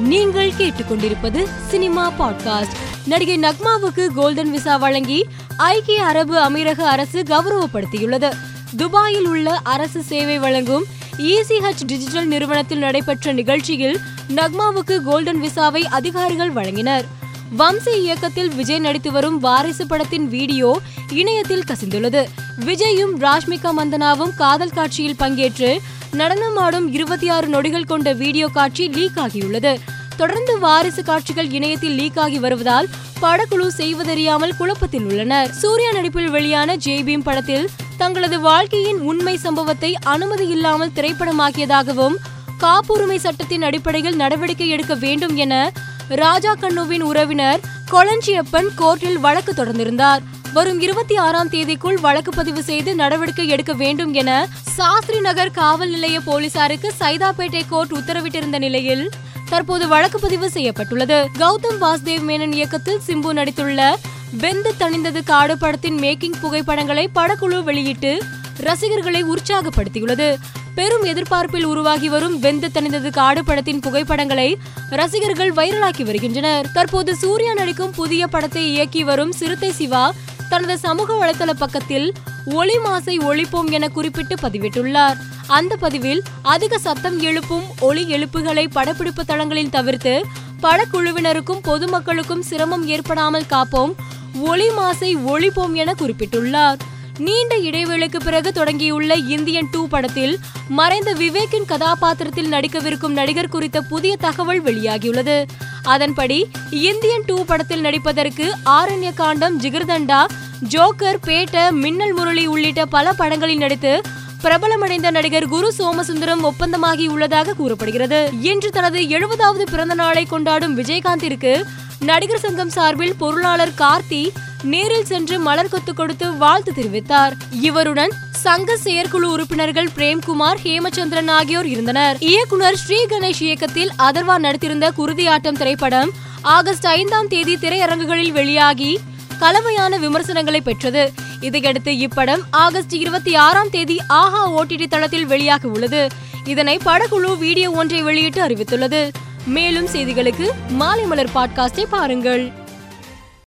நீங்கள் கேட்டுக்கொண்டிருப்பது cinema podcast. நடிகை நக்மாவுக்கு கோல்டன் விசா வழங்கி ஐக்கிய அரபு அமீரக அரசு கௌரவப்படுத்தியுள்ளது. துபாயில் உள்ள அரசு சேவை வழங்கும் இசிஹெச் டிஜிட்டல் நிறுவனத்தில் நடைபெற்ற நிகழ்ச்சியில் நக்மாவுக்கு கோல்டன் விசாவை அதிகாரிகள் வழங்கினர். வம்சி இயக்கத்தில் விஜய் நடித்து வரும் வாரிசு படத்தின் வீடியோ இணையத்தில் கசிந்துள்ளது. விஜயும் ராஷ்மிகா மந்தனாவும் காதல் காட்சியில் பங்கேற்று நடனமாடும் இருபத்தி ஆறு நொடிகள் கொண்ட வீடியோ காட்சி லீக் ஆகியுள்ளது. தொடர்ந்து வாரிசு காட்சிகள் இணையத்தில் லீக் ஆகி வருவதால் படக்குழு செய்வதறியாமல் குழப்பத்தில் உள்ளனர். சூர்யா நடிப்பில் வெளியான ஜெய்பீம் படத்தில் தங்களது வாழ்க்கையின் உண்மை சம்பவத்தை அனுமதி இல்லாமல் திரைப்படமாக்கியதாகவும் காப்புரிமை சட்டத்தின் அடிப்படையில் நடவடிக்கை எடுக்க வேண்டும் என ராஜா கண்ணுவின் உறவினர் கொளஞ்சியப்பன் கோர்ட்டில் வழக்கு தொடர்ந்திருந்தார். வரும் இருபத்தி ஆறாம் தேதிக்குள் வழக்கு பதிவு செய்து நடவடிக்கை எடுக்க வேண்டும் என சாஸ்திரி நகர் காவல் நிலைய போலீசாருக்கு சைதாப்பேட்டை கோர்ட் உத்தரவிட்டிருந்த நிலையில் தற்போது வழக்கு பதிவு செய்யப்பட்டுள்ளது. கௌதம் வாசுதேவ் மேனன் இயக்கத்தில் சிம்பு நடித்துள்ள வெந்து தணிந்தது காடு படத்தின் மேக்கிங் புகைப்படங்களை படக்குழு வெளியிட்டு ரசிகர்களை உற்சாகப்படுத்தியுள்ளது. பெரும் எதிர்பார்ப்பில் உருவாகி வரும் வெந்து தணிந்தது காடு படத்தின் புகைப்படங்களை ரசிகர்கள் வைரலாக்கி வருகின்றனர். தற்போது சூர்யா நடிக்கும் புதிய படத்தை இயக்கி வரும் சிறுத்தை சிவா தனது சமூக வலைதள பக்கத்தில் ஒளி மாசை ஒழிப்போம் என குறிப்பிட்டு பதிவிட்டுள்ளார். அந்த பதிவில் அதிக சத்தம் எழுப்பும் ஒளி எழுப்புகளை படப்பிடிப்பு தளங்களில் தவிர்த்து படக்குழுவினருக்கும் பொதுமக்களுக்கும் சிரமம் ஏற்படாமல் காப்போம் ஒளி மாசை ஒழிப்போம் என குறிப்பிட்டுள்ளார். நீண்ட இடைவேளைக்கு பிறகு தொடங்கியுள்ள இந்தியன் டூ படத்தில் மறைந்த விவேக்கின் கதாபாத்திரத்தில் நடிக்கவிருக்கும் நடிகர் குறித்த புதிய தகவல் வெளியாகியுள்ளது. அதன்படி இந்தியன் டூ படத்தில் நடிப்பதற்கு ஆரண்ய காண்டம் ஜிகர்தண்டா ஜோக்கர் பேட்ட மின்னல் முரளி உள்ளிட்ட பல படங்களில் நடித்து பிரபலமடைந்த நடிகர் குரு சோமசுந்தரம் ஒப்பந்தமாகி உள்ளதாக கூறப்படுகிறது. இன்று தனது எழுபதாவது பிறந்த நாளை கொண்டாடும் விஜயகாந்திற்கு நடிகர் சங்கம் சார்பில் பொருளாளர் கார்த்தி நேரில் சென்று மலர் கொத்து கொடுத்து வாழ்த்து தெரிவித்தார். இவருடன் சங்க செயற்குழு உறுப்பினர்கள் பிரேம்குமார் ஹேமச்சந்திரன் ஆகியோர் இருந்தனர். இயக்குனர் ஸ்ரீ கணேஷ் இயக்கத்தில் அதர்வா நடித்திருந்த குருதியாட்டம் திரைப்படம் ஆகஸ்ட் ஐந்தாம் தேதி திரையரங்குகளில் வெளியாகி கலவையான விமர்சனங்களை பெற்றது. இதையடுத்து இப்படம் ஆகஸ்ட் இருபத்தி ஆறாம் தேதி ஆஹா ஓடிடி தளத்தில் வெளியாக உள்ளது. இதனை படக்குழு வீடியோ ஒன்றை வெளியிட்டு அறிவித்துள்ளது. மேலும் செய்திகளுக்கு மாலை மலர் பாட்காஸ்டை பாருங்கள்.